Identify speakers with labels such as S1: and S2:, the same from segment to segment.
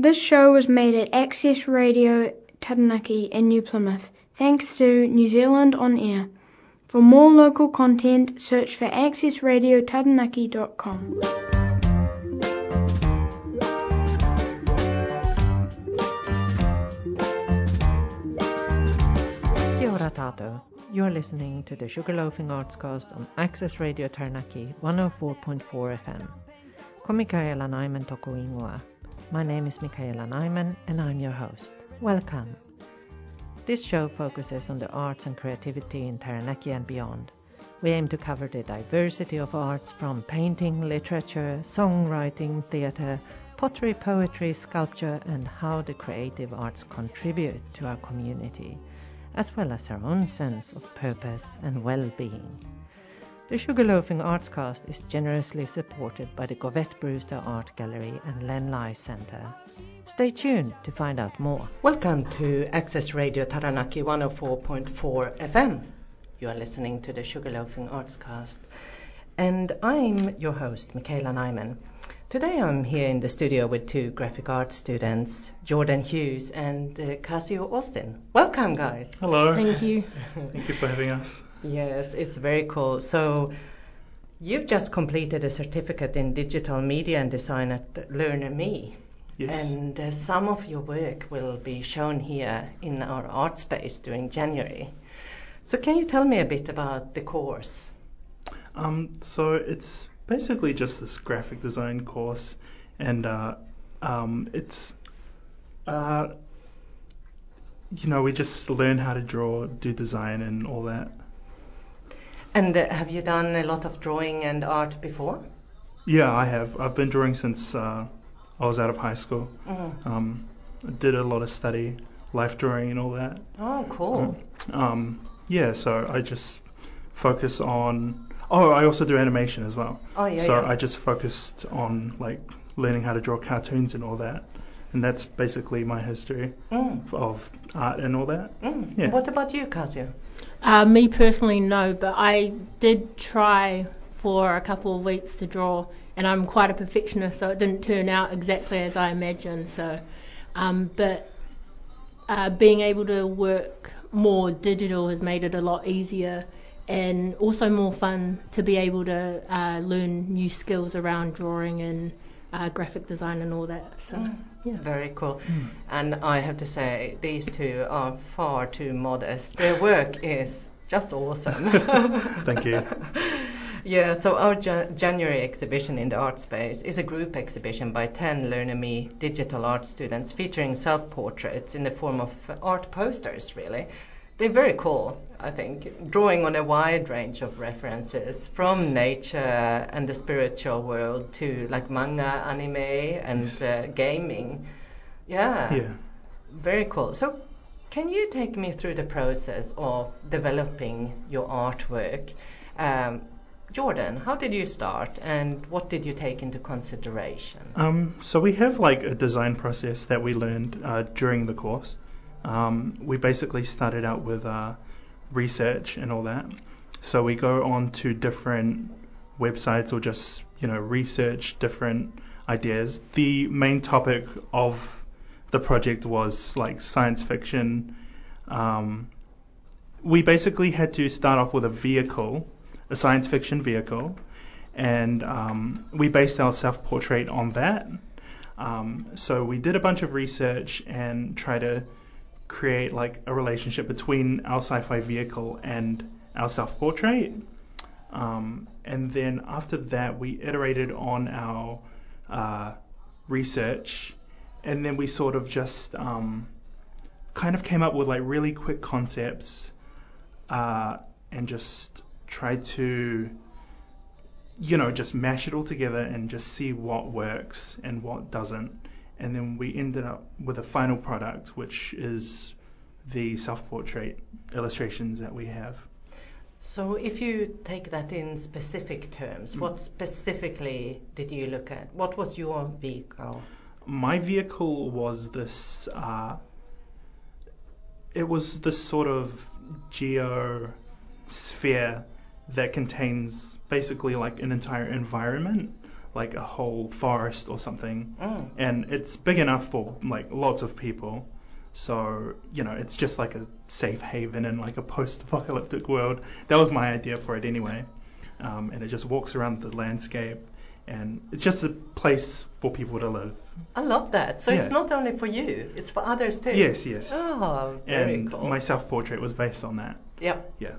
S1: This show was made at Access Radio Taranaki in New Plymouth, thanks to New Zealand On Air. For more local content, search for accessradiotaranaki.com.
S2: Kia ora tātou. You're listening to the Sugarloafing Artscast on Access Radio Taranaki 104.4 FM. Ko Michaela Nyman toko ingoa. My name is Michaela Nyman and I'm your host. Welcome. This show focuses on the arts and creativity in Taranaki and beyond. We aim to cover the diversity of arts from painting, literature, songwriting, theatre, pottery, poetry, sculpture, and how the creative arts contribute to our community as well as our own sense of purpose and well-being. The Sugarloafing Artscast is generously supported by the Govett-Brewster Art Gallery and Len Lye Centre. Stay tuned to find out more. Welcome to Access Radio Taranaki 104.4 FM. You are listening to the Sugarloafing Artscast. And I'm your host, Michaela Nyman. Today I'm here in the studio with two graphic art students, Jordan Hughes and uh, Casio Austin. Welcome, guys.
S3: Hello.
S1: Thank you.
S3: Thank you for having us.
S2: Yes, it's very cool. So, you've just completed a certificate in digital media and design at Learner Me.
S3: Yes.
S2: And uh, some of your work will be shown here in our art space during January. So, can you tell me a bit about the course?
S3: Um, so it's basically just this graphic design course, and uh, um, it's uh, you know we just learn how to draw, do design, and all that.
S2: And uh, have you done a lot of drawing and art before?
S3: Yeah, I have. I've been drawing since uh, I was out of high school.
S2: Mhm.
S3: Um, I did a lot of study, life drawing, and all that.
S2: Oh, cool.
S3: Um, yeah, so I just focus on. Oh, I also do animation as well.
S2: Oh, yeah,
S3: so
S2: yeah.
S3: I just focused on like learning how to draw cartoons and all that, and that's basically my history
S2: Mm,
S3: of art and all that.
S2: mm.
S3: Yeah.
S2: What about you, Casio?
S4: Uh, me personally, no, but I did try for a couple of weeks to draw, and I'm quite a perfectionist, so it didn't turn out exactly as I imagined. So, um, but uh, being able to work more digital has made it a lot easier, and also more fun to be able to uh, learn new skills around drawing and uh, graphic design and all that. So, yeah.
S2: Very cool. And I have to say, these two are far too modest. Their work is just awesome.
S3: Thank you.
S2: Yeah, so our Ja- January exhibition in the art space is a group exhibition by 10 Learner Me digital art students featuring self portraits in the form of art posters, really. They're very cool, I think, drawing on a wide range of references from nature and the spiritual world to like manga, anime, and uh, gaming. Yeah,
S3: Yeah.
S2: very cool. So, can you take me through the process of developing your artwork? Um, Jordan, how did you start and what did you take into consideration?
S3: Um, so we have like a design process that we learned uh, during the course. Um, we basically started out with uh, research and all that. So we go on to different websites or just you know research different ideas. The main topic of the project was like science fiction. Um, we basically had to start off with a vehicle, a science fiction vehicle, and um, we based our self-portrait on that. Um, so we did a bunch of research and try to create like a relationship between our sci-fi vehicle and our self-portrait. Um, and then after that, we iterated on our uh, research, and then we sort of just um, kind of came up with like really quick concepts, uh, and just tried to, you know, just mash it all together and just see what works and what doesn't. And then we ended up with a final product, which is the self-portrait illustrations that we have.
S2: So, if you take that in specific terms, what specifically did you look at? What was your vehicle?
S3: My vehicle was this. Uh, it was this sort of geosphere that contains basically like an entire environment, like a whole forest or something,
S2: Mm.
S3: and it's big enough for like lots of people. So you know, it's just like a safe haven in like a post-apocalyptic world. That was my idea for it anyway. Um, and it just walks around the landscape, and it's just a place for people to live.
S2: I love that. So it's not only for you, it's for others too.
S3: Yes, yes.
S2: Oh, very
S3: and
S2: cool.
S3: my self-portrait was based on that.
S2: yeah.
S3: Yeah.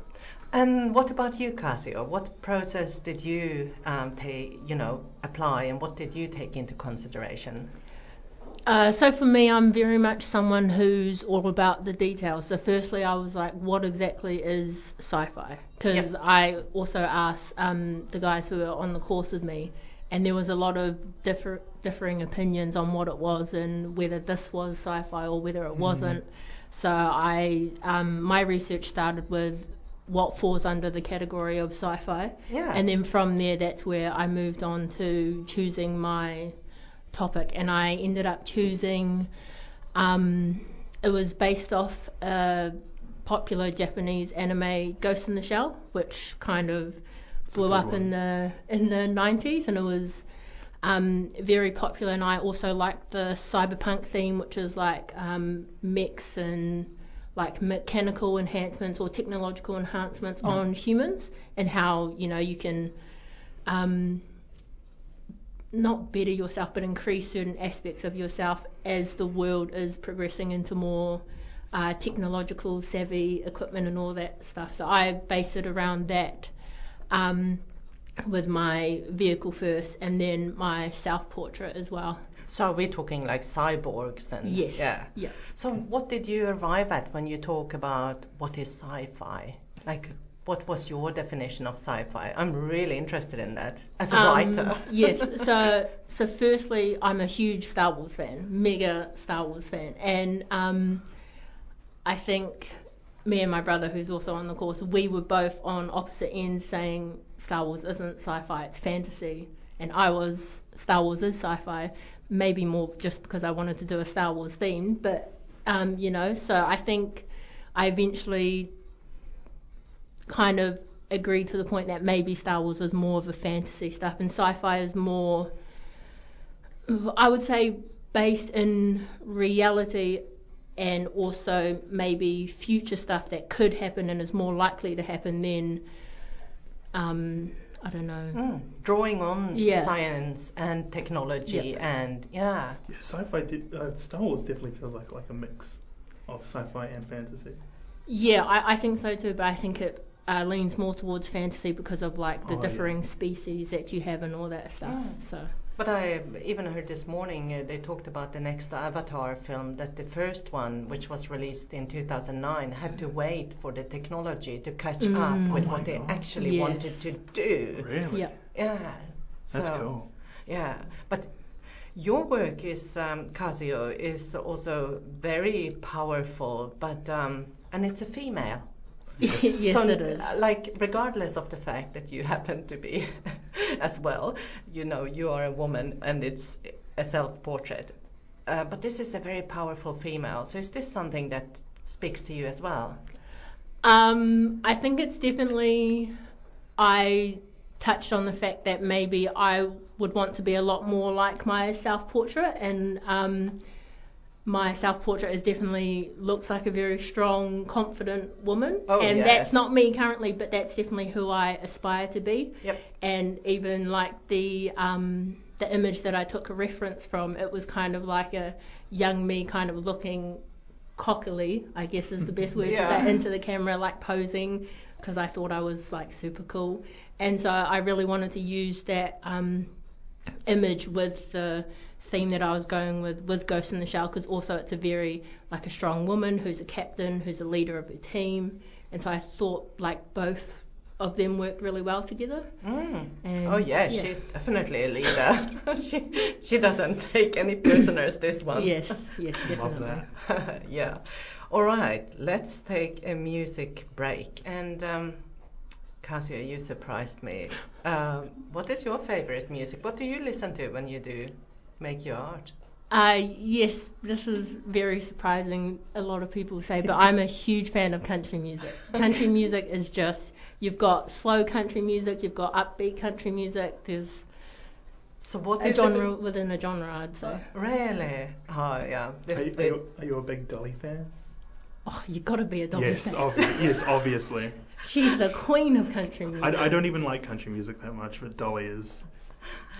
S2: And what about you, Casio? What process did you um, take, you know, apply, and what did you take into consideration?
S4: Uh, so for me, I'm very much someone who's all about the details. So firstly, I was like, what exactly is sci-fi? Because I also asked um, the guys who were on the course with me, and there was a lot of differ- differing opinions on what it was and whether this was sci-fi or whether it wasn't. So I, um, my research started with what falls under the category of sci-fi,
S2: Yeah.
S4: and then from there, that's where I moved on to choosing my topic, and I ended up choosing. Um, it was based off a popular Japanese anime, Ghost in the Shell, which kind of
S3: a
S4: blew up in the in the 90s, and it was um, very popular. And I also liked the cyberpunk theme, which is like um, mechs and like mechanical enhancements or technological enhancements on humans, and how you know you can um, not better yourself, but increase certain aspects of yourself as the world is progressing into more uh, technological savvy equipment and all that stuff. So I base it around that um, with my vehicle first, and then my self portrait as well.
S2: So are we're talking like cyborgs and
S4: Yes.
S2: yeah.
S4: Yeah.
S2: So what did you arrive at when you talk about what is sci-fi? Like what was your definition of sci-fi? I'm really interested in that as a
S4: Um,
S2: writer.
S4: yes. So, so firstly, I'm a huge Star Wars fan, mega Star Wars fan, and um, I think me and my brother, who's also on the course, we were both on opposite ends saying Star Wars isn't sci-fi, it's fantasy, and I was Star Wars is sci-fi, maybe more just because I wanted to do a Star Wars theme, but um, you know, so I think I eventually kind of agreed to the point that maybe Star Wars is more of a fantasy stuff and sci-fi is more, I would say, based in reality and also maybe future stuff that could happen and is more likely to happen than, um, I don't know.
S2: Mm, drawing on
S4: Yeah.
S2: science and technology and yeah.
S3: Yeah, sci-fi. Did, uh, Star Wars definitely feels like like a mix of sci-fi and fantasy.
S4: Yeah, I, I think so too, but I think it uh, leans more towards fantasy because of like the
S3: Oh, yeah.
S4: differing species that you have and all that stuff.
S2: Mm.
S4: So.
S2: But I even heard this morning uh, they talked about the next Avatar film that the first one, which was released in 2009, had to wait for the technology to catch
S4: Mm.
S2: up with
S3: Oh my
S2: what they
S3: God.
S2: actually wanted to do.
S3: Really?
S4: Yeah.
S2: Yeah.
S3: That's
S2: so,
S3: cool.
S2: Yeah, but your work is um, Casio is also very powerful, but um, and it's a female.
S4: yes,
S2: so,
S4: it is.
S2: Like, regardless of the fact that you happen to be as well, you know, you are a woman and it's a self-portrait. Uh, but this is a very powerful female. So is this something that speaks to you as well?
S4: Um, I think it's definitely. I touched on the fact that maybe I would want to be a lot more like my self-portrait, and um, my self-portrait is definitely looks like a very strong, confident woman,
S2: Oh,
S4: and
S2: yes.
S4: that's not me currently, but that's definitely who I aspire to be.
S2: Yep.
S4: And even like the um, the image that I took a reference from, it was kind of like a young me, kind of looking cockily, I guess is the best word
S2: Yeah.
S4: to say, into the camera, like posing, because I thought I was like super cool. And so I really wanted to use that um, image with the theme that I was going with with Ghost in the Shell, because also it's a very like a strong woman who's a captain, who's a leader of her team. And so I thought like both of them worked really well together.
S2: Mm.
S4: And,
S2: Oh yeah, she's definitely a leader. she she doesn't take any prisoners. This one.
S4: Yes, yes, definitely.
S2: Yeah. All right, let's take a music break. And um, Casio, you surprised me. Um, what is your favorite music? What do you listen to when you do make your art?
S4: Uh, yes, this is very surprising. A lot of people say, but I'm a huge fan of country music. Country music is just you've got slow country music, you've got upbeat country music. There's
S2: So what
S4: a genre
S2: it?
S4: within a genre, I'd say.
S2: Really? Oh yeah. This,
S3: Are you, are, you, are you a big Dolly fan?
S4: Oh, you've got to be a Dolly
S3: yes,
S4: fan.
S3: obvi- yes, obviously.
S4: She's the queen of country music.
S3: I, I don't even like country music that much, but Dolly is.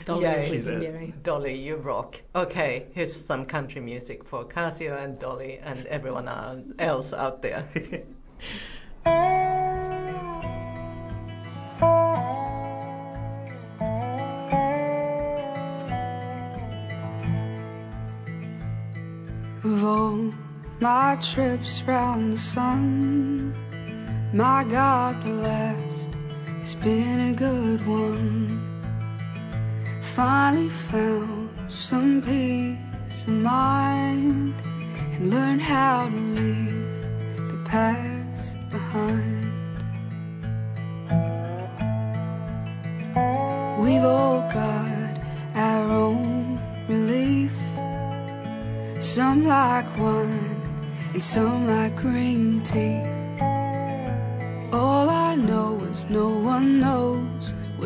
S4: Dolly
S2: Yeah,
S4: is
S3: she's it.
S4: legendary.
S2: Dolly, you rock. Okay, here's some country music for Casio and Dolly and everyone else out there.
S5: Of all my trips round the sun, my God, the last has been a good one. Finally found some peace of mind and learned how to leave the past behind. We've all got our own relief. Some like wine and some like green tea.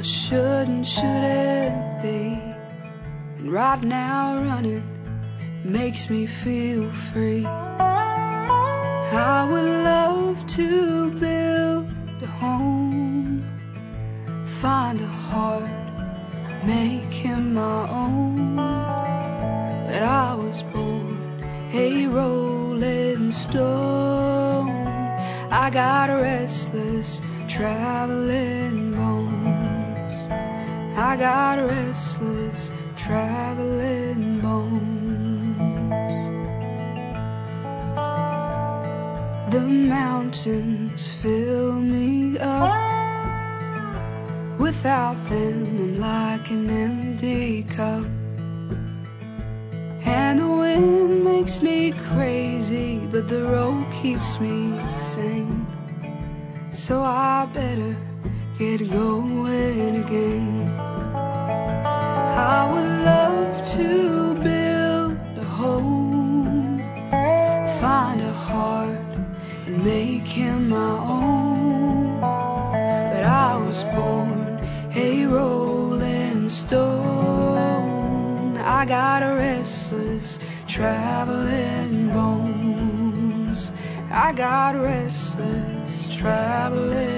S5: What should and shouldn't be. And right now running makes me feel free. I would love to build a home, find a heart, make him my own. But I was born a rolling stone. I got restless traveling. I got restless traveling bones. The mountains fill me up. Without them, I'm like an empty cup. And the wind makes me crazy, but the road keeps me sane. So I better get going again. I would love to build a home, find a heart, and make him my own. But I was born a rolling stone. I got a restless traveling bones. I got restless traveling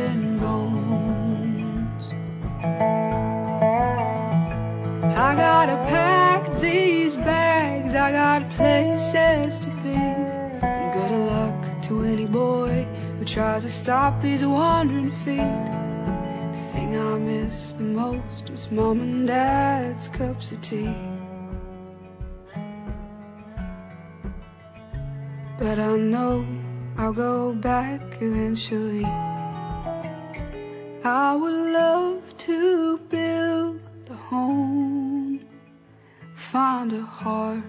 S5: I got places to be. Good luck to any boy who tries to stop these wandering feet. The thing I miss the most is mom and dad's cups of tea. But I know I'll go back eventually. I would love to build a home, find a heart,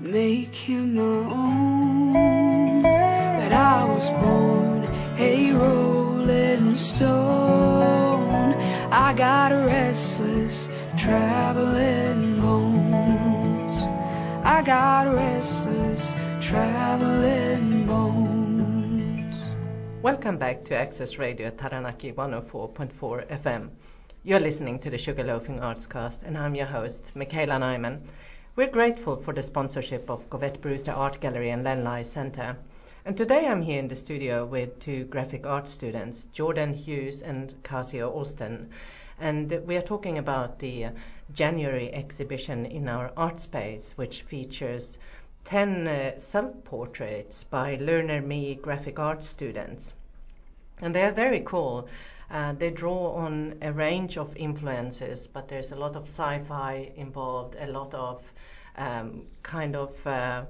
S5: make him my own. But I was born a rolling stone. I got restless traveling bones. I got restless traveling bones.
S2: Welcome back to Access Radio Taranaki 104.4 FM. You're listening to the Sugarloafing Artscast, and I'm your host, Michaela Nyman. We're grateful for the sponsorship of Govett-Brewster Art Gallery and Len Lye Center. And today I'm here in the studio with two graphic art students, Jordan Hughes and Casio Austin. And we are talking about the January exhibition in our art space, which features 10 uh, self-portraits by Learner Me graphic art students. And they are very cool. Uh, they draw on a range of influences, but there's a lot of sci-fi involved, a lot of um, kind of uh,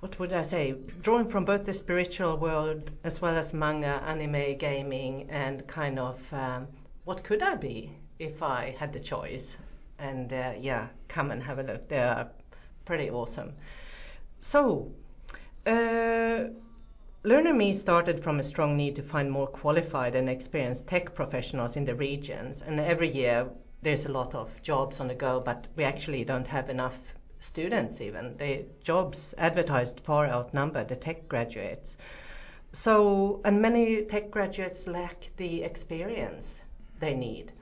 S2: what would I say, drawing from both the spiritual world as well as manga, anime, gaming, and kind of um, what could I be if I had the choice? And uh, yeah, come and have a look. They are pretty awesome. So, uh, Learner Me started from a strong need to find more qualified and experienced tech professionals in the regions, and every year there's a lot of jobs on the go, but we actually don't have enough students even. The jobs advertised far outnumber the tech graduates. So, and many tech graduates lack the experience they need.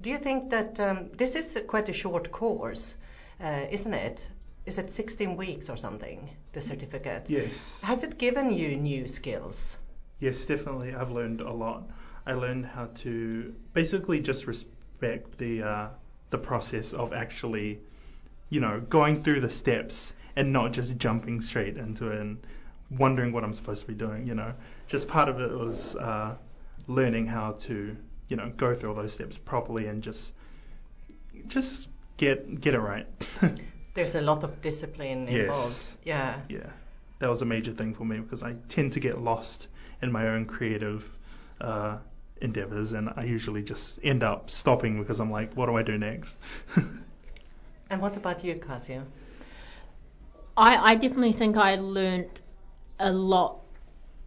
S2: Do you think that um, this is a quite a short course, uh, isn't it? Is it 16 weeks or something, the certificate?
S3: Yes.
S2: Has it given you new skills?
S3: Yes, definitely. I've learned a lot. I learned how to basically just respect the uh, the process of actually, you know, going through the steps and not just jumping straight into it and wondering what I'm supposed to be doing. You know, just part of it was uh, learning how to, you know, go through all those steps properly and just just get get it right.
S2: There's a lot of discipline involved.
S3: Yes.
S2: Yeah.
S3: yeah, that was a major thing for me because I tend to get lost in my own creative uh, endeavors, and I usually just end up stopping because I'm like, what do I do next?
S2: And what about you, Cassia?
S4: I, I definitely think I learned a lot,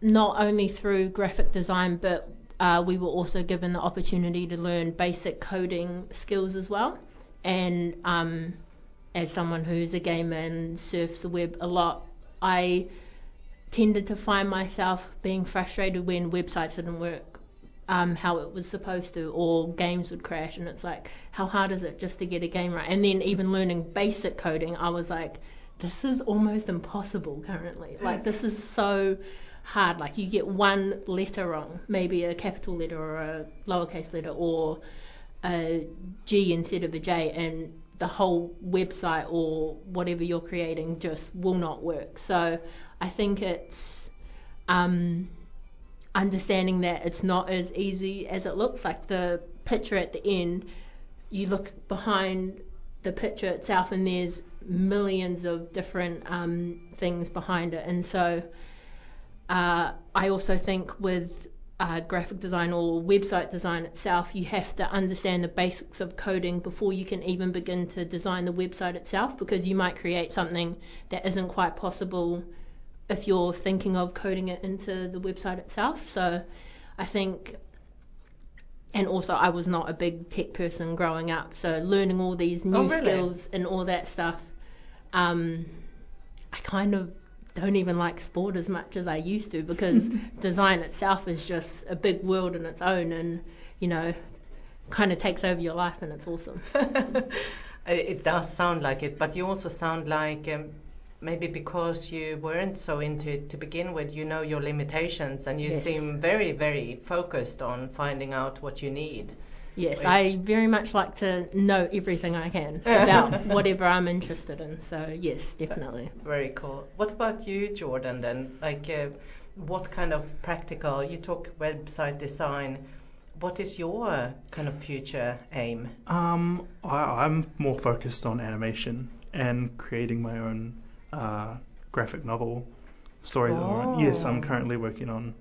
S4: not only through graphic design, but uh, we were also given the opportunity to learn basic coding skills as well. And um, as someone who's a gamer and surfs the web a lot, I tended to find myself being frustrated when websites didn't work um, how it was supposed to, or games would crash, and it's like, how hard is it just to get a game right? And then even learning basic coding, I was like, this is almost impossible currently. Like this is so hard. Like you get one letter wrong, maybe a capital letter or a lowercase letter or a G instead of a J, and the whole website or whatever you're creating just will not work. So I think it's um, understanding that it's not as easy as it looks. Like the picture at the end, you look behind the picture itself, and there's millions of different um, things behind it. And so uh, I also think with uh, graphic design or website design itself, you have to understand the basics of coding before you can even begin to design the website itself because you might create something that isn't quite possible if you're thinking of coding it into the website itself. So I think, and also I was not a big tech person growing up, so learning all these new
S2: Oh, really?
S4: skills and all that stuff, um, I kind of don't even like sport as much as I used to because design itself is just a big world in its own, and you know, kind of takes over your life, and it's awesome.
S2: it does sound like it, but you also sound like um, maybe because you weren't so into it to begin with, you know your limitations, and you
S4: Yes.
S2: seem very, very focused on finding out what you need.
S4: Yes,
S2: Which-
S4: I very much like to know everything I can about whatever I'm interested in. So yes, definitely.
S2: Very cool. What about you, Jordan? Then, like, uh, what kind of practical? You talk website design. What is your kind of future aim?
S3: Um, I, I'm more focused on animation and creating my own uh, graphic novel story. at the moment. Yes, I'm
S2: Oh.
S3: currently working on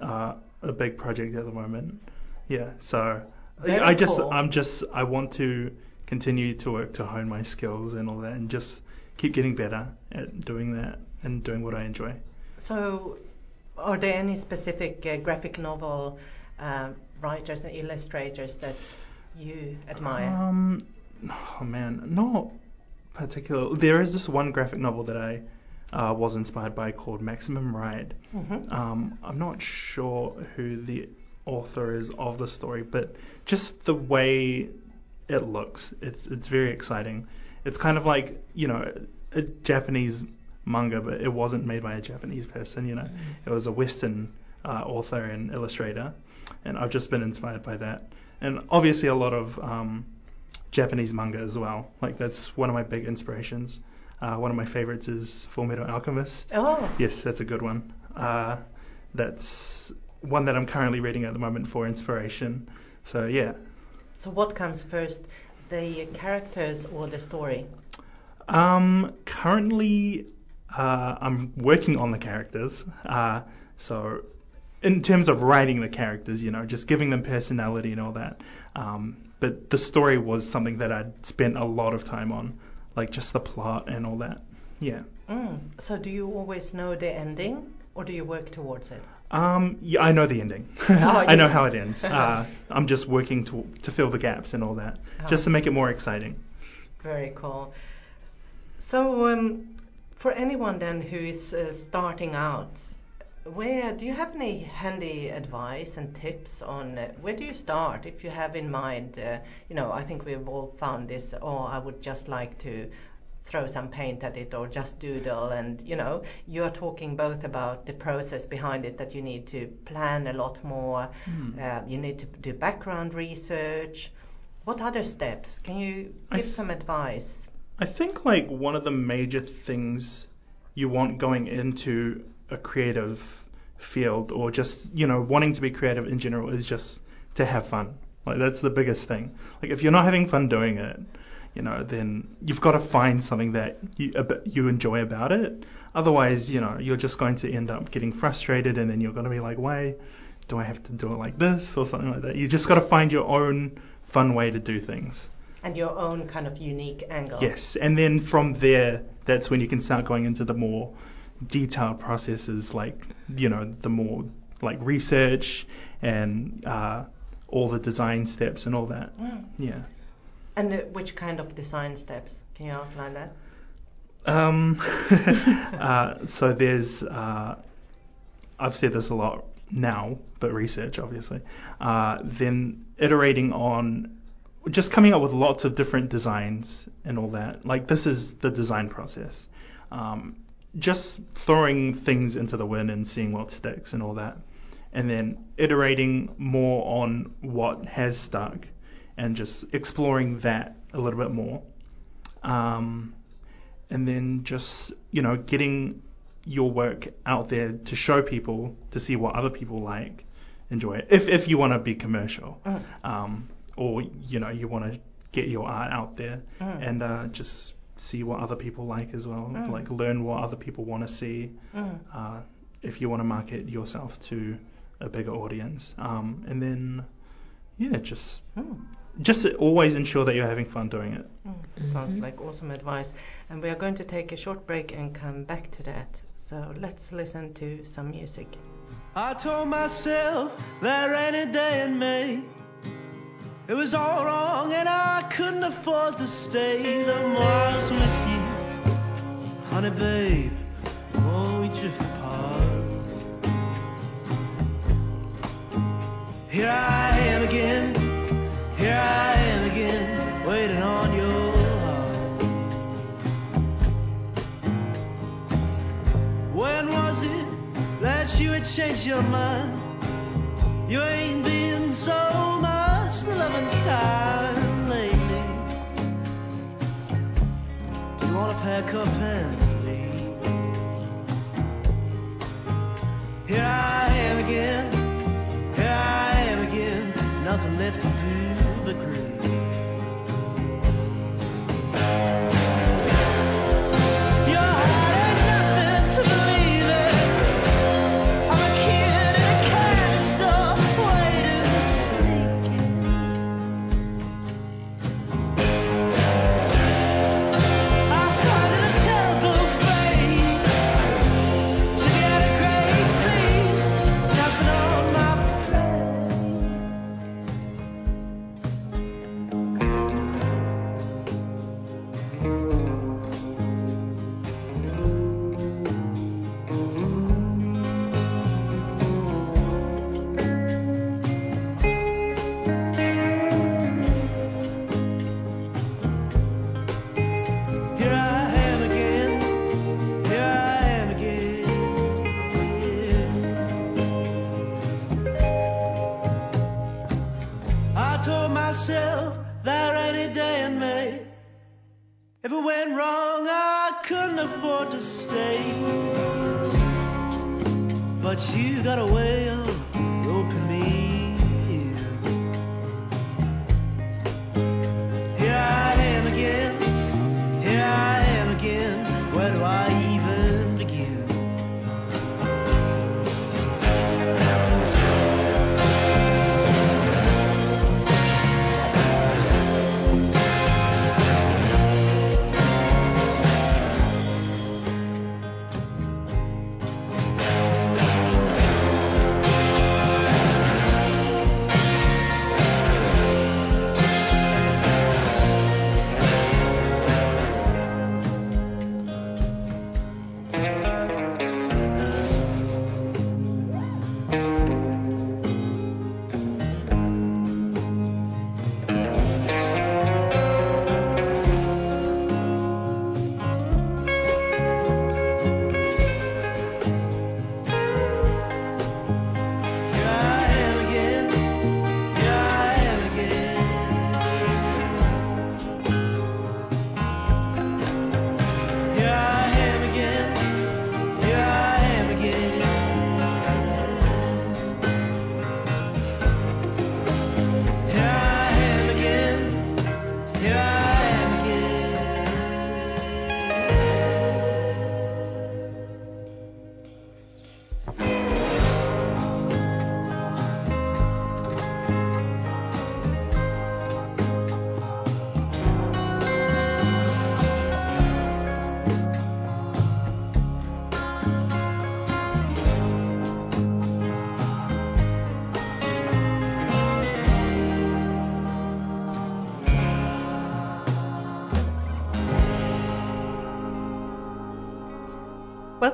S3: uh, a big project at the moment. Yeah, so
S2: Very
S3: I just
S2: cool.
S3: I'm just I want to continue to work to hone my skills and all that, and just keep getting better at doing that and doing what I enjoy.
S2: So, are there any specific uh, graphic novel uh, writers and illustrators that you admire?
S3: Um, oh man, not particular. There is this one graphic novel that I uh, was inspired by called Maximum Ride.
S2: Mhm.
S3: Um, I'm not sure who the author is of the story, but just the way it looks, it's it's very exciting. It's kind of like you know a Japanese manga, but it wasn't made by a Japanese person. You know, it was a Western uh, author and illustrator, and I've just been inspired by that. And obviously a lot of um, Japanese manga as well. Like that's one of my big inspirations. Uh, one of my favorites is Fullmetal Alchemist.
S2: Oh,
S3: Yes, that's a good one. Uh, that's one that I'm currently reading at the moment for inspiration. So yeah,
S2: so what comes first, the characters or the story?
S3: um, currently uh, I'm working on the characters. Uh, so in terms of writing the characters, you know, just giving them personality and all that. Um, but the story was something that I'd spent a lot of time on, like just the plot and all that. Yeah.
S2: Mm. So, do you always know the ending, or do you work towards it?
S3: Um, yeah, I know the ending.
S2: Oh,
S3: I know how it ends. Uh, I'm just working to to fill the gaps and all that, just to
S2: Oh.
S3: make it more exciting.
S2: Very cool. So, um, for anyone then who is uh, starting out, where do you have any handy advice and tips on uh, where do you start if you have in mind? Uh, you know, I think we've all found this. Oh, I would just like to throw some paint at it or just doodle and you know you are talking both about the process behind it that you need to plan a lot more
S3: Hmm.
S2: uh, you need to do background research what other steps can you give
S3: th-
S2: some advice
S3: I think like one of the major things you want going into a creative field or just you know wanting to be creative in general is just to have fun. Like that's the biggest thing. Like if you're not having fun doing it, you know, then you've got to find something that you you enjoy about it. Otherwise, you know, you're just going to end up getting frustrated, and then you're going to be like, why do I have to do it like this or something like that? You just got to find your own fun way to do things.
S2: and your own kind of unique angle
S3: Yes, and then from there, that's when you can start going into the more detailed processes, like you know, the more like research and uh, all the design steps and all that.
S2: Mm.
S3: Yeah.
S2: and uh, which kind of design steps can you outline that
S3: Um, uh, so there's, uh, I've said this a lot now, but research obviously. Uh, then iterating on just coming up with lots of different designs and all that. Like this is the design process. Um, just throwing things into the wind and seeing what sticks and all that. And then iterating more on what has stuck and just exploring that a little bit more. Um, and then just you know getting your work out there to show people to see what other people like enjoy it if if you want to be commercial
S2: Mm.
S3: um, or you know you want to get your art out there
S2: Mm.
S3: and uh, just see what other people like as well
S2: Mm.
S3: like learn what other people want to see
S2: Mm.
S3: uh, if you want to market yourself to a bigger audience um, and then yeah just
S2: Mm.
S3: just always ensure that you're having fun doing it
S2: Mm. Sounds like awesome advice. And we are going to take a short break and come back to that. So let's listen to some music.
S6: I told myself that rainy day in May It was all wrong and I couldn't afford to stay. The was with you, honey babe more we drift apart? Here I am again, here I am again Waiting on your heart. When was it that you had changed your mind? You ain't been so much the loving kind lately. You wanna pack up and leave? Here I am again, here I am again, nothing left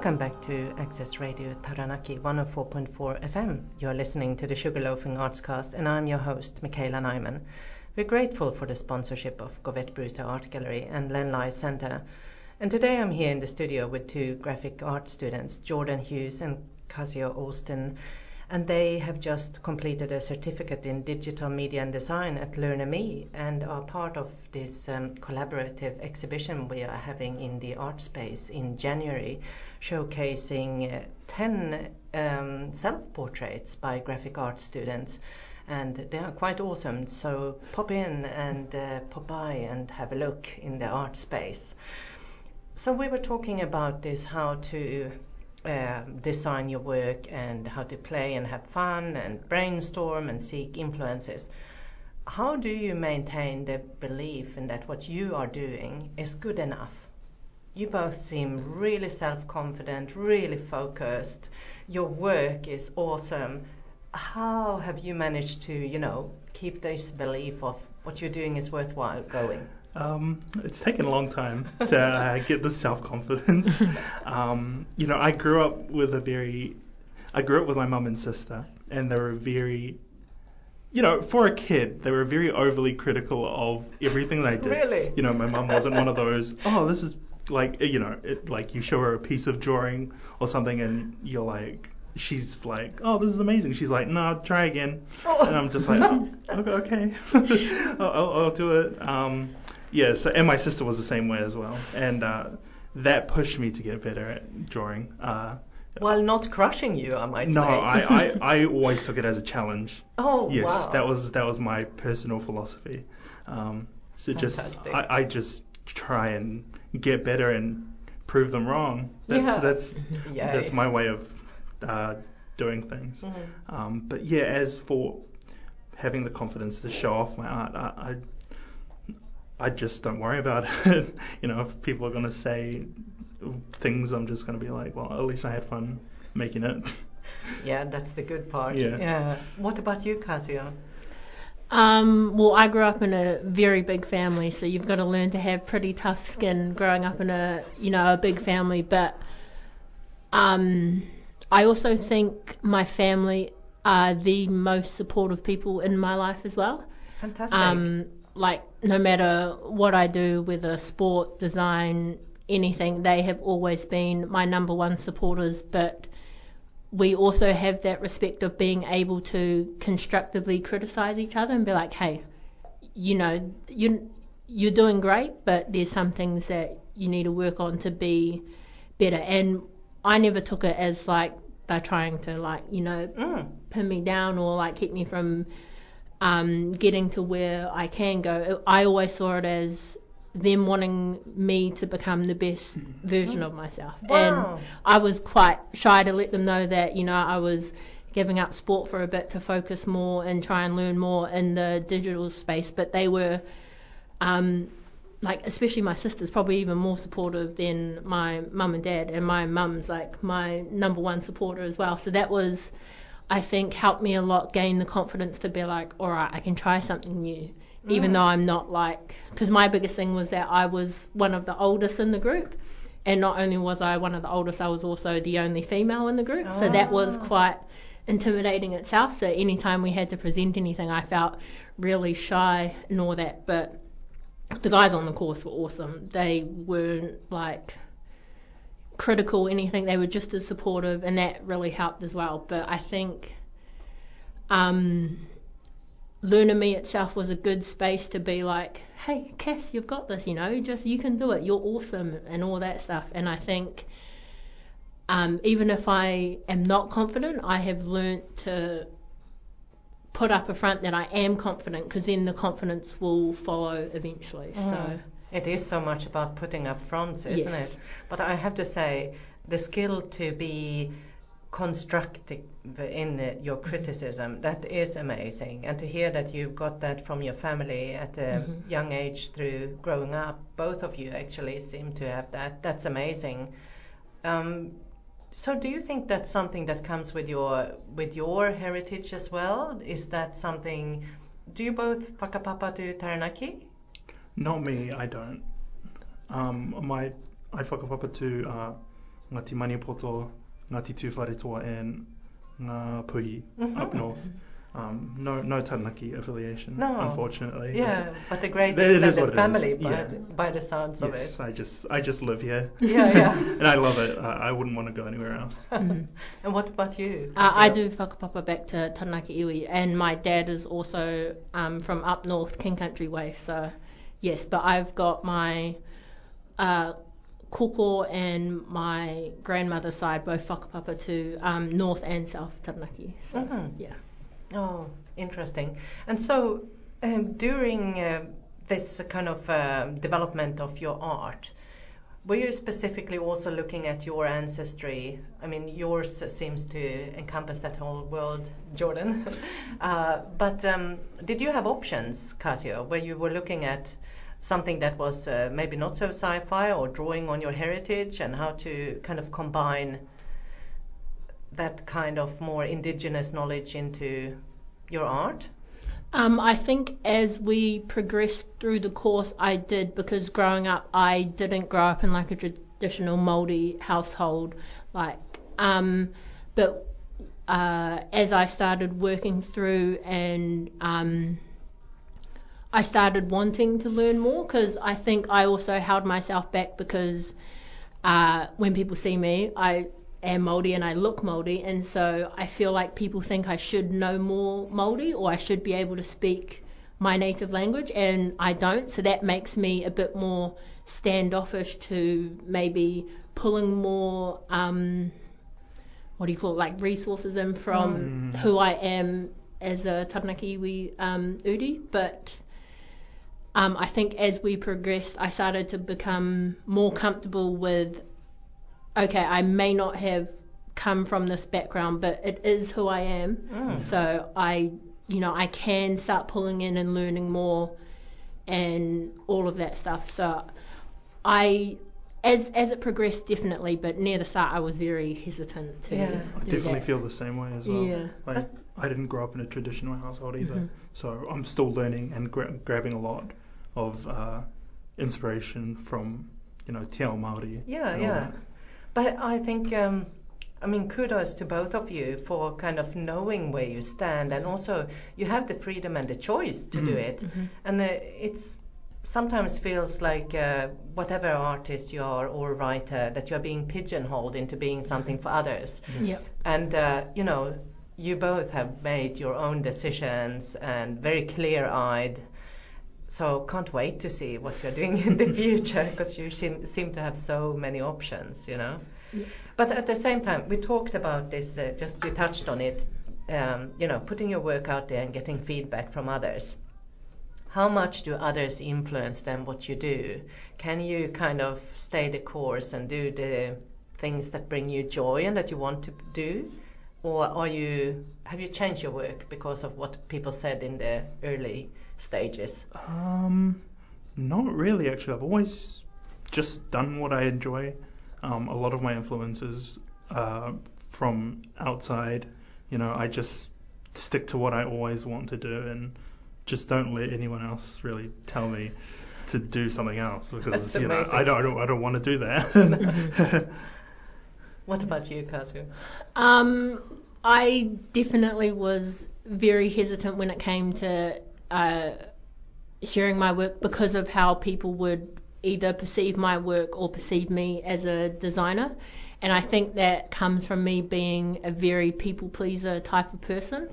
S2: Welcome back to Access Radio Taranaki 104.4 FM. You're listening to the Sugarloafing Artscast, and I'm your host, Michaela Nyman. We're grateful for the sponsorship of Govett-Brewster Art Gallery and Len Centre. And today I'm here in the studio with two graphic art students, Jordan Hughes and Casio Austin, and they have just completed a certificate in digital media and design at Learn-A-Me and are part of this um, collaborative exhibition we are having in the art space in January showcasing uh, 10 um, self-portraits by graphic art students. And they are quite awesome. So pop in and uh, pop by and have a look in the art space. So we were talking about this how to uh, design your work and how to play and have fun and brainstorm and seek influences how do you maintain the belief in that what you are doing is good enough you both seem really self confident, really focused. Your work is awesome. How have you managed to, you know, keep this belief of what you're doing is worthwhile going?
S3: Um, it's taken a long time to uh, get the self confidence. um, you know, I grew up with a very, I grew up with my mum and sister, and they were very you know, for a kid, they were very overly critical of everything they did.
S2: Really?
S3: You know, my mum wasn't one of those, oh, this is like you know, it, like you show her a piece of drawing or something, and you're like, she's like, oh, this is amazing. She's like, no, try again, and I'm just like, oh, okay, okay. I'll, I'll, I'll, do it. Um, yeah. So, and my sister was the same way as well, and uh, that pushed me to get better at drawing. Uh,
S2: well, not crushing you, I might
S3: no,
S2: say.
S3: No, I, I, I always took it as a challenge.
S2: Oh,
S3: yes,
S2: wow.
S3: that was that was my personal philosophy. Um, so Fantastic. just I, I just try and get better and prove them wrong. That's
S2: yeah.
S3: that's that's my way of uh, doing things. Mm-hmm. Um, but yeah, as for having the confidence to show off my art, I, I, I just don't worry about it. you know, if people are going to say things, I'm just going to be like, well, at least I had fun making it.
S2: Yeah, that's the good part.
S3: Yeah.
S2: yeah. What about you, Casio?
S4: Um, well, I grew up in a very big family, so you've got to learn to have pretty tough skin growing up in a you know a big family. But um, I also think my family are the most supportive people in my life as well.
S2: Fantastic.
S4: Um, like no matter what I do, whether sport, design, anything, they have always been my number one supporters. But we also have that respect of being able to constructively criticize each other and be like, hey, you know, you you're doing great, but there's some things that you need to work on to be better. And I never took it as like they're trying to like you know
S2: mm.
S4: pin me down or like keep me from um, getting to where I can go. I always saw it as them wanting me to become the best version of myself.
S2: Wow.
S4: And I was quite shy to let them know that, you know, I was giving up sport for a bit to focus more and try and learn more in the digital space. But they were, um, like, especially my sister's probably even more supportive than my mum and dad. And my mum's like my number one supporter as well. So that was, I think, helped me a lot gain the confidence to be like, all right, I can try something new even though I'm not like, because my biggest thing was that I was one of the oldest in the group. And not only was I one of the oldest, I was also the only female in the group. So that was
S2: Ah.
S4: quite intimidating itself. So anytime we had to present anything, I felt really shy and all that. But the guys on the course were awesome. They weren't like critical anything. They were just as supportive, and that really helped as well. But I think um, Learn-A-Me itself was a good space to be like, hey, Cass, you've got this, you know, just you can do it, you're awesome, and all that stuff. And I think um, even if I am not confident, I have learnt to put up a front that I am confident because then the confidence will follow eventually. So
S2: It is so much about putting up fronts, isn't
S4: Yes.
S2: it? But I have to say, the skill to be constructive in your criticism, that is amazing. And to hear that you've got that from your family at a
S4: Mhm.
S2: young age through growing up, both of you actually seem to have that. That's amazing. Um, so do you think that's something that comes with your with your heritage as well? Is that something? Do you both whakapapa to Taranaki?
S3: Not me, I don't. Um, my I whakapapa to uh, Ngati Maniapoto, Ngati Tuwharetoa, and Ngā Puhi
S2: Mhm.
S3: up north. Um, no, no Taranaki affiliation,
S2: No.
S3: unfortunately.
S2: Yeah, but a great
S3: It is
S2: extended
S3: what it is,
S2: family by,
S3: yeah.
S2: the, by the sounds of
S3: Yes,
S2: it.
S3: I just I just live here,
S2: Yeah, yeah.
S3: and I love it. I, I wouldn't want to go anywhere else.
S4: Mhm.
S2: and what about you?
S4: Uh, I
S2: Kasia?
S4: do whakapapa back to Taranaki iwi, and my dad is also um, from up north, King Country way. So, yes, but I've got my uh, koko and my grandmother's side both whakapapa to um, north and south Taranaki. So,
S2: Mhm.
S4: yeah.
S2: Oh, interesting. And so, um, during uh, this kind of um, development of your art, were you specifically also looking at your ancestry? I mean, yours seems to encompass that whole world, Jordan. uh, but um, did you have options, Casio, where you were looking at something that was uh, maybe not so sci-fi or drawing on your heritage and how to kind of combine that kind of more indigenous knowledge into your art?
S4: Um, I think as we progressed through the course, I did because growing up, I didn't grow up in like a traditional Māori household, like. Um, but uh, as I started working through and um, I started wanting to learn more because I think I also held myself back because uh, when people see me, I am Māori and I look Māori, and so I feel like people think I should know more Māori or I should be able to speak my native language, and I don't. So that makes me a bit more standoffish to maybe pulling more, um, what do you call it, like resources in from
S3: Mm.
S4: who I am as a Taranaki iwi um, Uri, but. Um, I think as we progressed, I started to become more comfortable with okay, I may not have come from this background, but it is who I am.
S2: Mm.
S4: So I, you know, I can start pulling in and learning more and all of that stuff. So I, as as it progressed, definitely, but near the start, I was very hesitant to
S2: Yeah.
S3: I definitely
S4: that.
S3: feel the same way as well.
S4: Yeah.
S3: Like I didn't grow up in a traditional household either,
S4: Mhm.
S3: so I'm still learning and gra- grabbing a lot of uh, inspiration from you know Te Ao Māori.
S2: Yeah, yeah.
S3: that.
S2: But I think, um, I mean, kudos to both of you for kind of knowing where you stand, and also you have the freedom and the choice to do
S3: Mhm.
S2: it.
S4: Mhm.
S2: And uh, it's sometimes feels like uh, whatever artist you are or writer, that you are being pigeonholed into being something for others.
S4: Yep.
S2: And uh, you know, you both have made your own decisions and very clear-eyed. So can't wait to see what you're doing in the future because you seem, seem to have so many options, you know.
S4: Yeah.
S2: But at the same time, we talked about this. Uh, just you touched on it. Um, you know, putting your work out there and getting feedback from others. How much do others influence then what you do? Can you kind of stay the course and do the things that bring you joy and that you want to do? Or are you have you changed your work because of what people said in the early stages?
S3: Um, not really actually. I've always just done what I enjoy. Um, a lot of my influences uh, from outside. You know, I just stick to what I always want to do and just don't let anyone else really tell me to do something else because
S2: That's
S3: you know. I don't I don't, I don't want to do that.
S2: What about you, Kazu?
S4: Um, I definitely was very hesitant when it came to uh, sharing my work because of how people would either perceive my work or perceive me as a designer. And I think that comes from me being a very people pleaser type of person.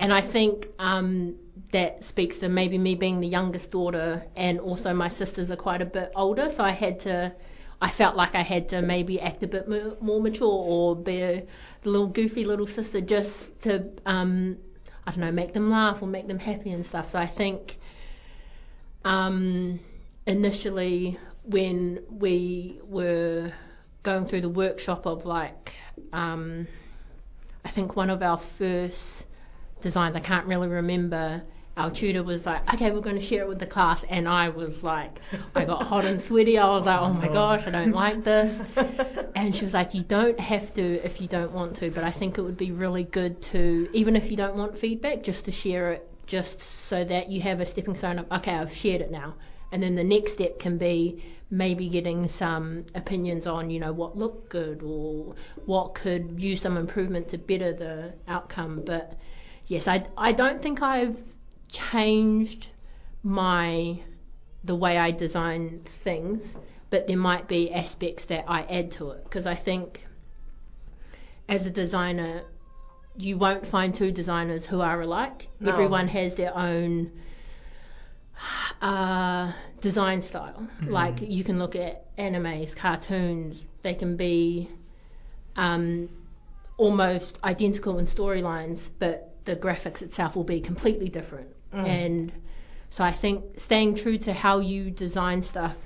S4: And I think um, that speaks to maybe me being the youngest daughter, and also my sisters are quite a bit older, so I had to. I felt like I had to maybe act a bit more, more mature or be a little goofy little sister just to, um, I don't know, make them laugh or make them happy and stuff. So I think um, initially when we were going through the workshop of like, um, I think one of our first designs, I can't really remember. Our tutor was like, okay, we're going to share it with the class. And I was like, I got hot and sweaty. I was like, oh my oh. gosh, I don't like this. And she was like, you don't have to if you don't want to, but I think it would be really good to, even if you don't want feedback, just to share it, just so that you have a stepping stone of, okay, I've shared it now. and then the next step can be maybe getting some opinions on, you know, what looked good or what could use some improvement to better the outcome. But yes, I, I don't think I've changed my the way I design things, but there might be aspects that I add to it because I think as a designer you won't find two designers who are alike.
S2: No.
S4: Everyone has their own uh, design style. Like you can look at animes, cartoons, they can be um, almost identical in storylines, but the graphics itself will be completely different. And so I think staying true to how you design stuff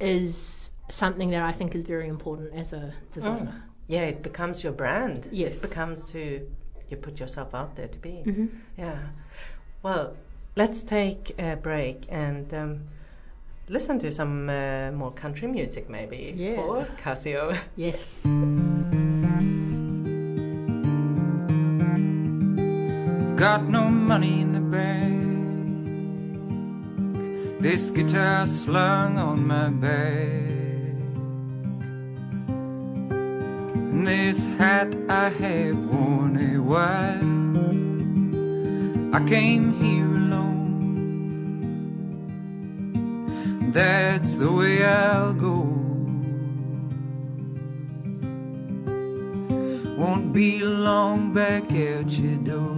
S4: is something that I think is very important as a designer.
S2: Yeah, it becomes your brand.
S4: Yes.
S2: It becomes who you put yourself out there to be.
S4: Mhm.
S2: Yeah. Well, let's take a break and um, listen to some uh, more country music, maybe.
S4: Yeah.
S2: For Casio.
S4: Yes.
S7: Got no money in the This guitar slung on my back. And this hat I have worn a while. I came here alone. That's the way I'll go. Won't be long back at your door.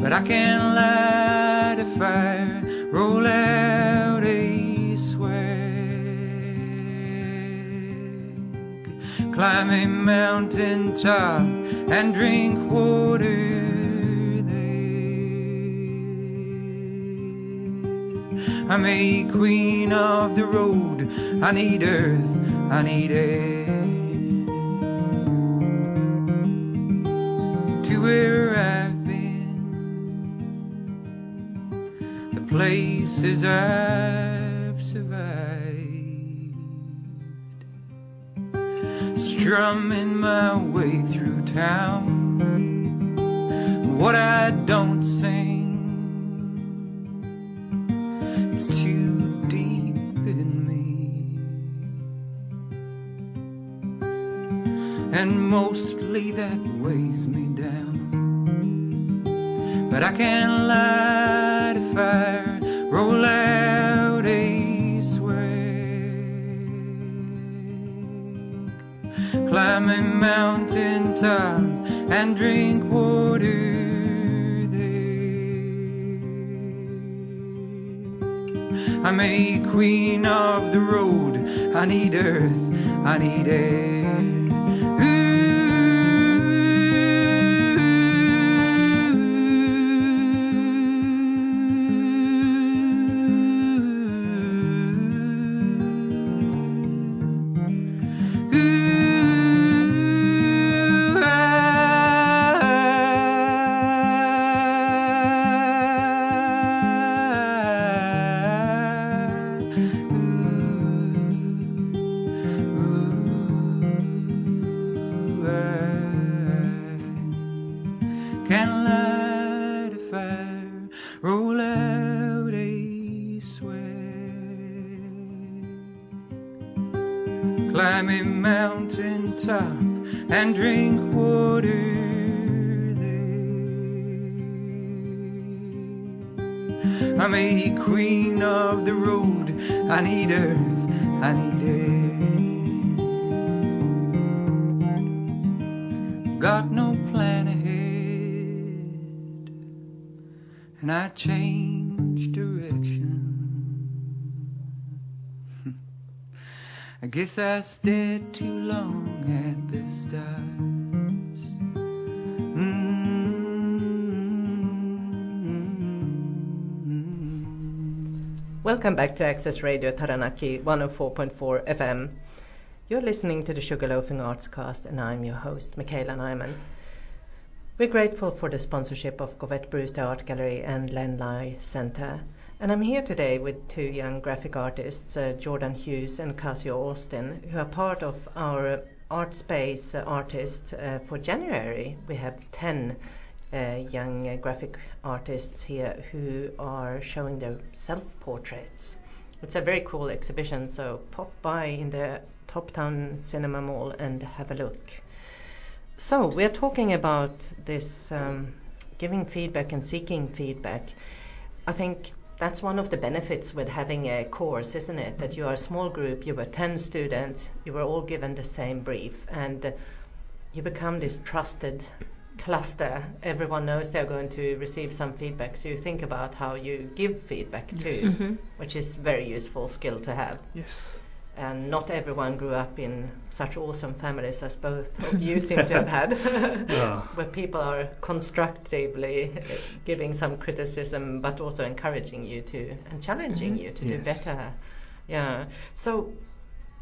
S7: But I can light a fire, roll out a swag, climb a mountain top and drink water there. I'm a queen of the road. I need earth, I need air. To where places I've survived, strumming my way through town. What I don't sing is too deep in me. and mostly that weighs me down. But I can't light a fire, out a swag, climb a mountain top and drink water there. I'm a queen of the road. I need earth, I need air. Change direction. I guess I stared too long at the stars. Mm.
S2: Welcome back to Access Radio Taranaki 104.4 FM. You're listening to the Sugarloafing Arts Cast, and I'm your host, Michaela Nyman. We're grateful for the sponsorship of Govett-Brewster Art Gallery and Len Lye Center. And I'm here today with two young graphic artists, uh, Jordan Hughes and Casio Austin, who are part of our art space artists uh, for January. We have 10 uh, young graphic artists here who are showing their self portraits. It's a very cool exhibition, so pop by in the Top Town Cinema Mall and have a look. So, we're talking about this um, giving feedback and seeking feedback. I think that's one of the benefits with having a course, isn't it? That you are a small group, you were 10 students, you were all given the same brief, and uh, you become this trusted cluster. Everyone knows they're going to receive some feedback, so you think about how you give feedback too,
S3: Yes.
S4: Mhm.
S2: which is a very useful skill to have.
S3: Yes.
S2: And not everyone grew up in such awesome families as both of you seem to have had, where people are constructively giving some criticism, but also encouraging you to and challenging
S4: Mhm.
S2: you to do better. Yeah. So,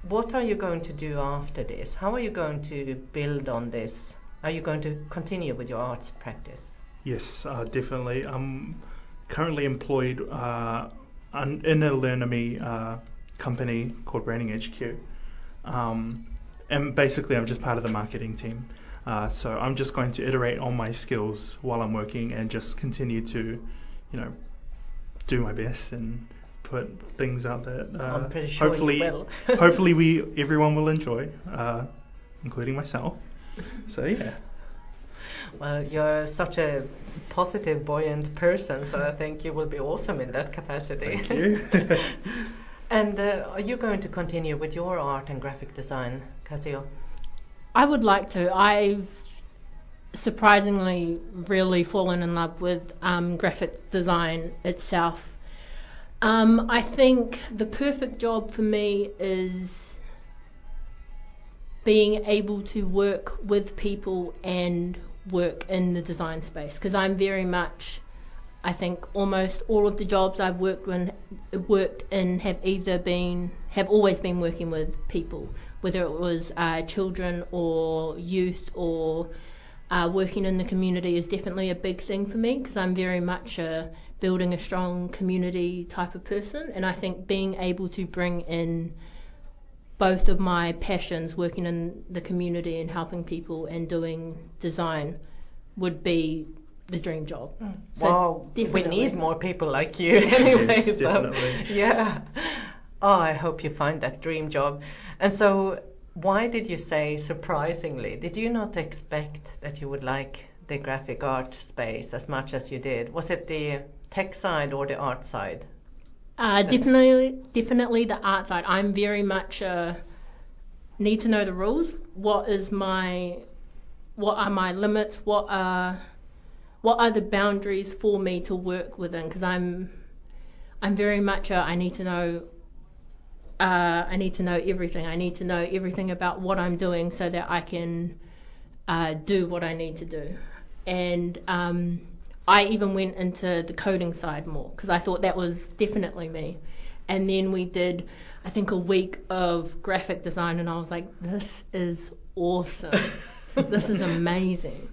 S2: what are you going to do after this? How are you going to build on this? Are you going to continue with your arts practice?
S3: Yes, uh, definitely. I'm currently employed uh, in a Learn-Me uh, company called Branding HQ. Um, and basically, I'm just part of the marketing team. Uh, so I'm just going to iterate on my skills while I'm working and just continue to, you know, do my best and put things out that uh,
S2: I'm pretty sure
S3: hopefully, hopefully we everyone will enjoy, uh, including myself. So yeah.
S2: Well, you're such a positive, buoyant person, so I think you will be awesome in that capacity.
S3: Thank you.
S2: and uh, are you going to continue with your art and graphic design, Casio?
S4: I would like to. I've surprisingly really fallen in love with um, graphic design itself. Um, I think the perfect job for me is being able to work with people and work in the design space because I'm very much I think almost all of the jobs I've worked in worked in have either been have always been working with people, whether it was uh, children or youth or uh, working in the community is definitely a big thing for me because I'm very much a building a strong community type of person, and I think being able to bring in both of my passions, working in the community and helping people and doing design, would be the dream job. So
S2: wow, we need more people like you anyway.
S3: Yes,
S2: so,
S3: definitely.
S2: yeah. Oh, I hope you find that dream job. And so, why did you say surprisingly? Did you not expect that you would like the graphic art space as much as you did? Was it the tech side or the art side?
S4: Uh, definitely, definitely the art side. I'm very much uh, need to know the rules. What is my, what are my limits? What are, what are the boundaries for me to work within? Because I'm, I'm very much. A, I need to know. Uh, I need to know everything. I need to know everything about what I'm doing so that I can uh, do what I need to do. And um, I even went into the coding side more because I thought that was definitely me. And then we did, I think, a week of graphic design, and I was like, this is awesome. this is amazing.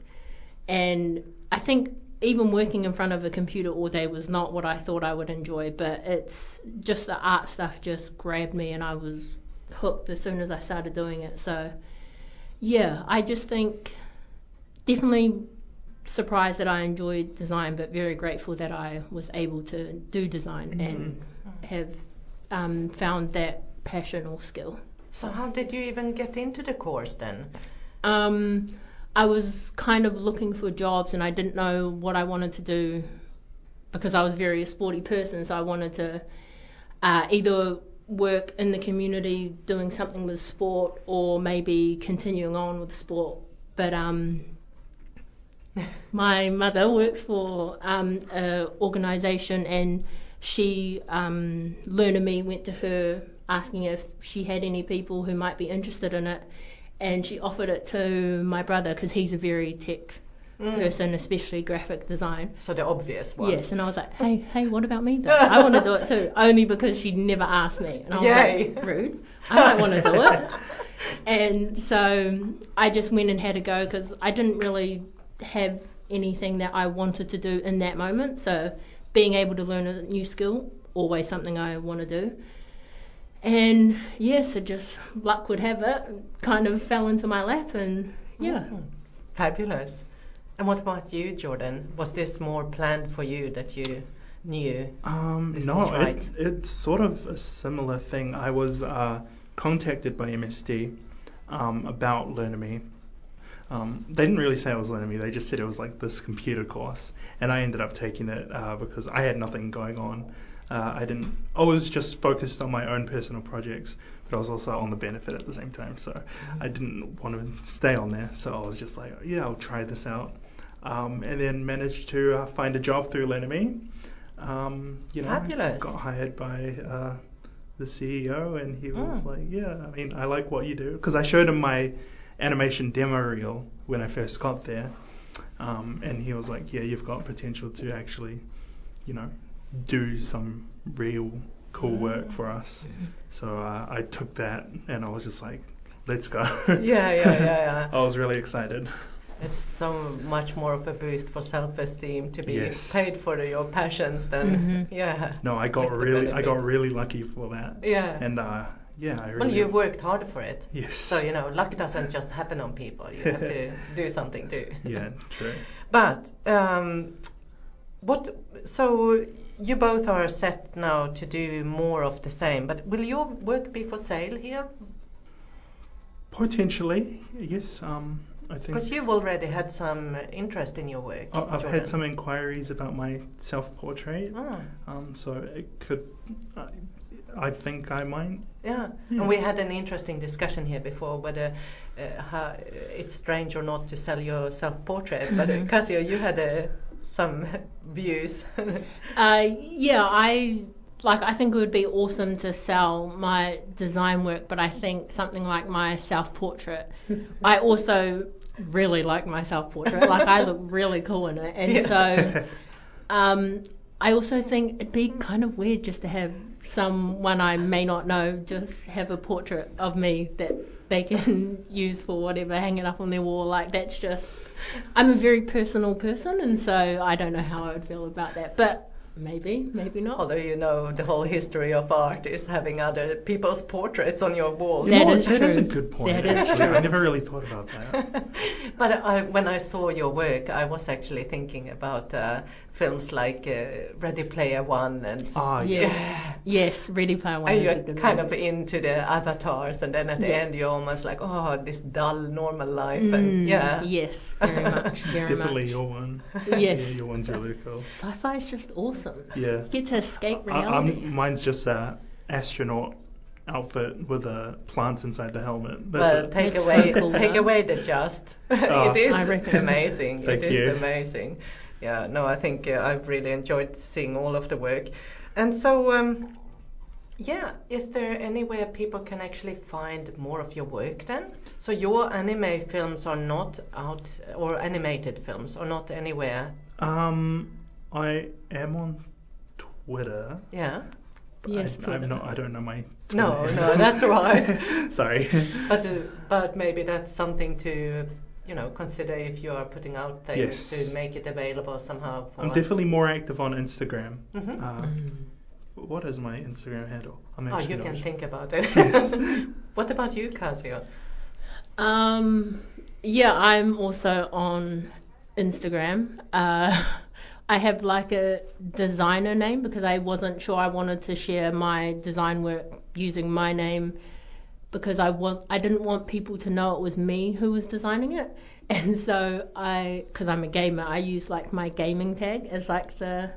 S4: And I think even working in front of a computer all day was not what I thought I would enjoy, but it's just the art stuff just grabbed me, and I was hooked as soon as I started doing it. So, yeah, I just think definitely surprised that I enjoyed design, but very grateful that I was able to do design and have um, found that passion or skill.
S2: So, how did you even get into the course then?
S4: Um, I was kind of looking for jobs and I didn't know what I wanted to do because I was very sporty person, so I wanted to uh, either work in the community doing something with sport or maybe continuing on with sport. But um, my mother works for um, an organisation and she um, of me, went to her asking if she had any people who might be interested in it, and she offered it to my brother because he's a very tech mm. person, especially graphic design.
S2: So, the obvious one.
S4: Yes, and I was like, hey, hey, what about me? Though? I want to do it too, only because she never asked me, and I was
S2: Yay.
S4: like, rude. I might want to do it. And so I just went and had a go because I didn't really have anything that I wanted to do in that moment. So being able to learn a new skill, always something I want to do. And yes, it just luck would have it, kind of fell into my lap, and yeah.
S2: Fabulous. And what about you, Jordan? Was this more planned for you that you knew?
S3: Um,
S2: This
S3: no,
S2: was
S3: it, it's sort of a similar thing. I was uh, contacted by MSD um, about Learn-Me. Um, they didn't really say it was Learn-Me. They just said it was like this computer course, and I ended up taking it uh, because I had nothing going on. Uh, I didn't. I was just focused on my own personal projects, but I was also on the benefit at the same time. So I didn't want to stay on there. So I was just like, yeah, I'll try this out, um, and then managed to uh, find a job through Learn-Me. Um, you know,
S2: Fabulous.
S3: got hired by uh, the CEO, and he was
S2: Oh.
S3: like, "Yeah, I mean, I like what you do." Because I showed him my animation demo reel when I first got there, um, and he was like, "Yeah, you've got potential to actually, you know, do some real cool work for us." So uh, I took that, and I was just like, "Let's go."
S2: Yeah, yeah, yeah, yeah.
S3: I was really excited.
S2: It's so much more of a boost for self-esteem to be
S3: Yes.
S2: paid for your passions than
S4: Mhm.
S2: yeah.
S3: No, I got
S2: Like
S3: really, I got really lucky for that,
S2: Yeah.
S3: and uh, yeah, I really.
S2: well, you worked hard for it.
S3: Yes.
S2: So you know, luck doesn't just happen on people. You have to do something too.
S3: Yeah, true.
S2: But um, what? So you both are set now to do more of the same. But will your work be for sale here?
S3: Potentially, yes. Um, I think
S2: Because you've already had some interest in your work.
S3: I- I've
S2: Jordan.
S3: had some inquiries about my self-portrait.
S2: Oh,
S3: Um, so it could. I, I think I might.
S2: yeah.
S3: Yeah.
S2: and we had an interesting discussion here before whether uh, how, it's strange or not to sell your self-portrait. But
S4: Mhm.
S2: Casio, you had uh, some views.
S4: Uh, yeah, I like. I think it would be awesome to sell my design work, but I think something like my self-portrait. I also really like my self-portrait. like I look really cool in it, and
S2: Yeah.
S4: so um, I also think it'd be kind of weird just to have someone I may not know just have a portrait of me that they can use for whatever, hang it up on their wall. Like that's just. I'm a very personal person, and so I don't know how I would feel about that. But maybe, maybe not.
S2: Although you know the whole history of art is having other people's portraits on your wall.
S4: That
S3: You know,
S4: is
S3: that is a good point.
S4: That is
S3: actually.
S4: true.
S3: I never really thought about that.
S2: but I, when I saw your work, I was actually thinking about uh, films like uh, Ready Player One and
S3: Ah,
S4: Yes, yes, Ready Player One
S2: and
S4: is
S2: you're
S4: good
S2: kind
S4: one.
S2: of into the avatars, and then at the
S4: Yeah.
S2: end you're almost like, oh, this dull normal life,
S4: Mm,
S2: and yeah,
S4: Yes, very much,
S3: it's
S4: very
S3: definitely
S4: much.
S3: your one.
S4: Yes.
S3: Yeah, your one's really cool.
S4: Sci-fi is just awesome.
S3: Yeah.
S4: You get to escape reality.
S3: I'm, mine's just a astronaut outfit with a plant inside the helmet. That's
S2: Well,
S3: it.
S2: take
S4: That's
S2: away
S4: so cool,
S2: take
S4: huh?
S2: away the just.
S3: Oh.
S2: it is
S4: I
S2: amazing.
S3: Thank
S2: it is
S3: you.
S2: amazing. Yeah, no, I think uh, I've really enjoyed seeing all of the work. And so, um, yeah, is there anywhere people can actually find more of your work then? So your anime films are not out, or animated films are not anywhere.
S3: Um, I am on Twitter.
S2: Yeah.
S4: Yes,
S3: I, I'm not. I don't know my.
S2: No,
S3: Twitter
S2: no,
S3: handle.
S2: that's right.
S3: Sorry.
S2: But uh, but maybe that's something to you know consider if you are putting out things
S3: Yes.
S2: to make it available somehow. For
S3: I'm definitely more active on Instagram.
S2: Mhm.
S3: Uh,
S4: Mm.
S3: what is my Instagram handle? I'm
S2: Oh,
S3: actually
S2: you
S3: not
S2: can
S3: sure.
S2: think about it.
S3: Yes.
S2: what about you, Casio?
S4: Um, yeah, I'm also on Instagram. Uh, I have like a designer name because I wasn't sure I wanted to share my design work using my name because I was I didn't want people to know it was me who was designing it. And so I, because I'm a gamer, I use like my gaming tag as like the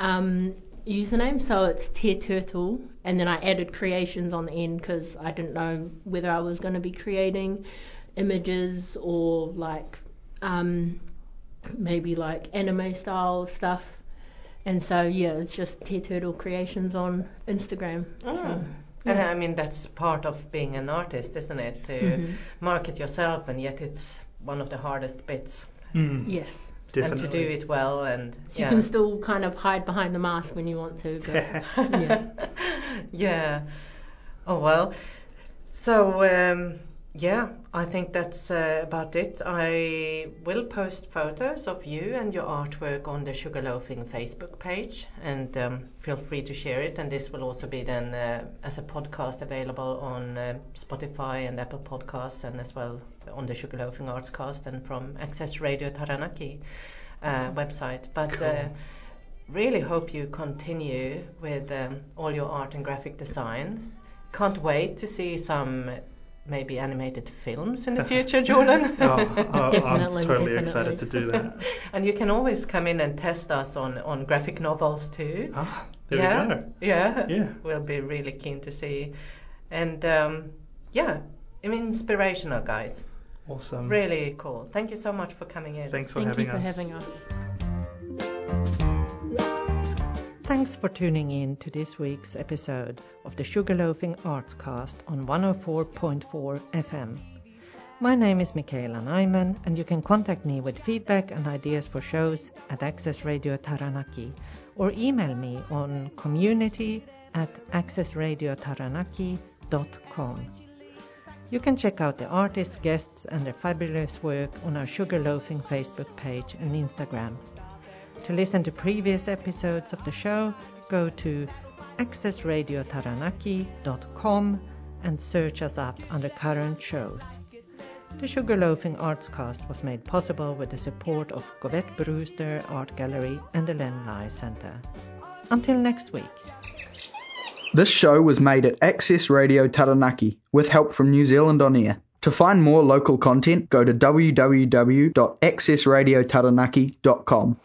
S4: um, username. So it's Tear Turtle, and then I added creations on the end because I didn't know whether I was going to be creating images or like um, maybe like anime style stuff. And so yeah, it's just Tear Turtle Creations on Instagram. So,
S2: Mm. And I mean that's part of being an artist, isn't it? To
S4: Mhm.
S2: market yourself, and yet it's one of the hardest bits,
S3: Mm,
S4: yes.
S3: definitely.
S2: and to do it well, and
S4: So
S2: yeah.
S4: you can still kind of hide behind the mask when you want to, but yeah.
S2: yeah. Oh well. So um, yeah, I think that's uh, about it. I will post photos of you and your artwork on the Sugarloafing Facebook page, and um, feel free to share it. And this will also be then uh, as a podcast available on uh, Spotify and Apple Podcasts, and as well on the Sugarloafing Artscast and from Access Radio Taranaki uh, website. But
S3: Cool.
S2: uh, really hope you continue with um, all your art and graphic design. Can't wait to see some maybe animated films in the future, Jordan.
S3: Oh, I-
S4: Definitely,
S3: I'm totally
S4: definitely.
S3: excited to do that.
S2: and you can always come in and test us on, on graphic novels too.
S3: Ah, there
S2: yeah,
S3: we go.
S2: Yeah,
S3: Yeah.
S2: we'll be really keen to see. And um, yeah, I mean, inspirational guys.
S3: Awesome.
S2: Really cool. Thank you so much for coming in.
S3: Thanks for
S4: Thank
S3: having
S4: you for
S3: us.
S4: having us.
S2: Thanks for tuning in to this week's episode of the Sugarloafing Artscast on 104.4 FM. My name is Michaela Nyman, and you can contact me with feedback and ideas for shows at Access Radio Taranaki or email me on community at accessradiotaranaki.com. You can check out the artists, guests, and their fabulous work on our Sugarloafing Facebook page and Instagram. To listen to previous episodes of the show, go to accessradiotaranaki.com and search us up under current shows. The Sugarloafing Artscast was made possible with the support of Govett-Brewster Art Gallery and the Len Lye Centre. Until next week.
S8: This show was made at Access Radio Taranaki with help from New Zealand On Air. To find more local content, go to www.accessradiotaranaki.com.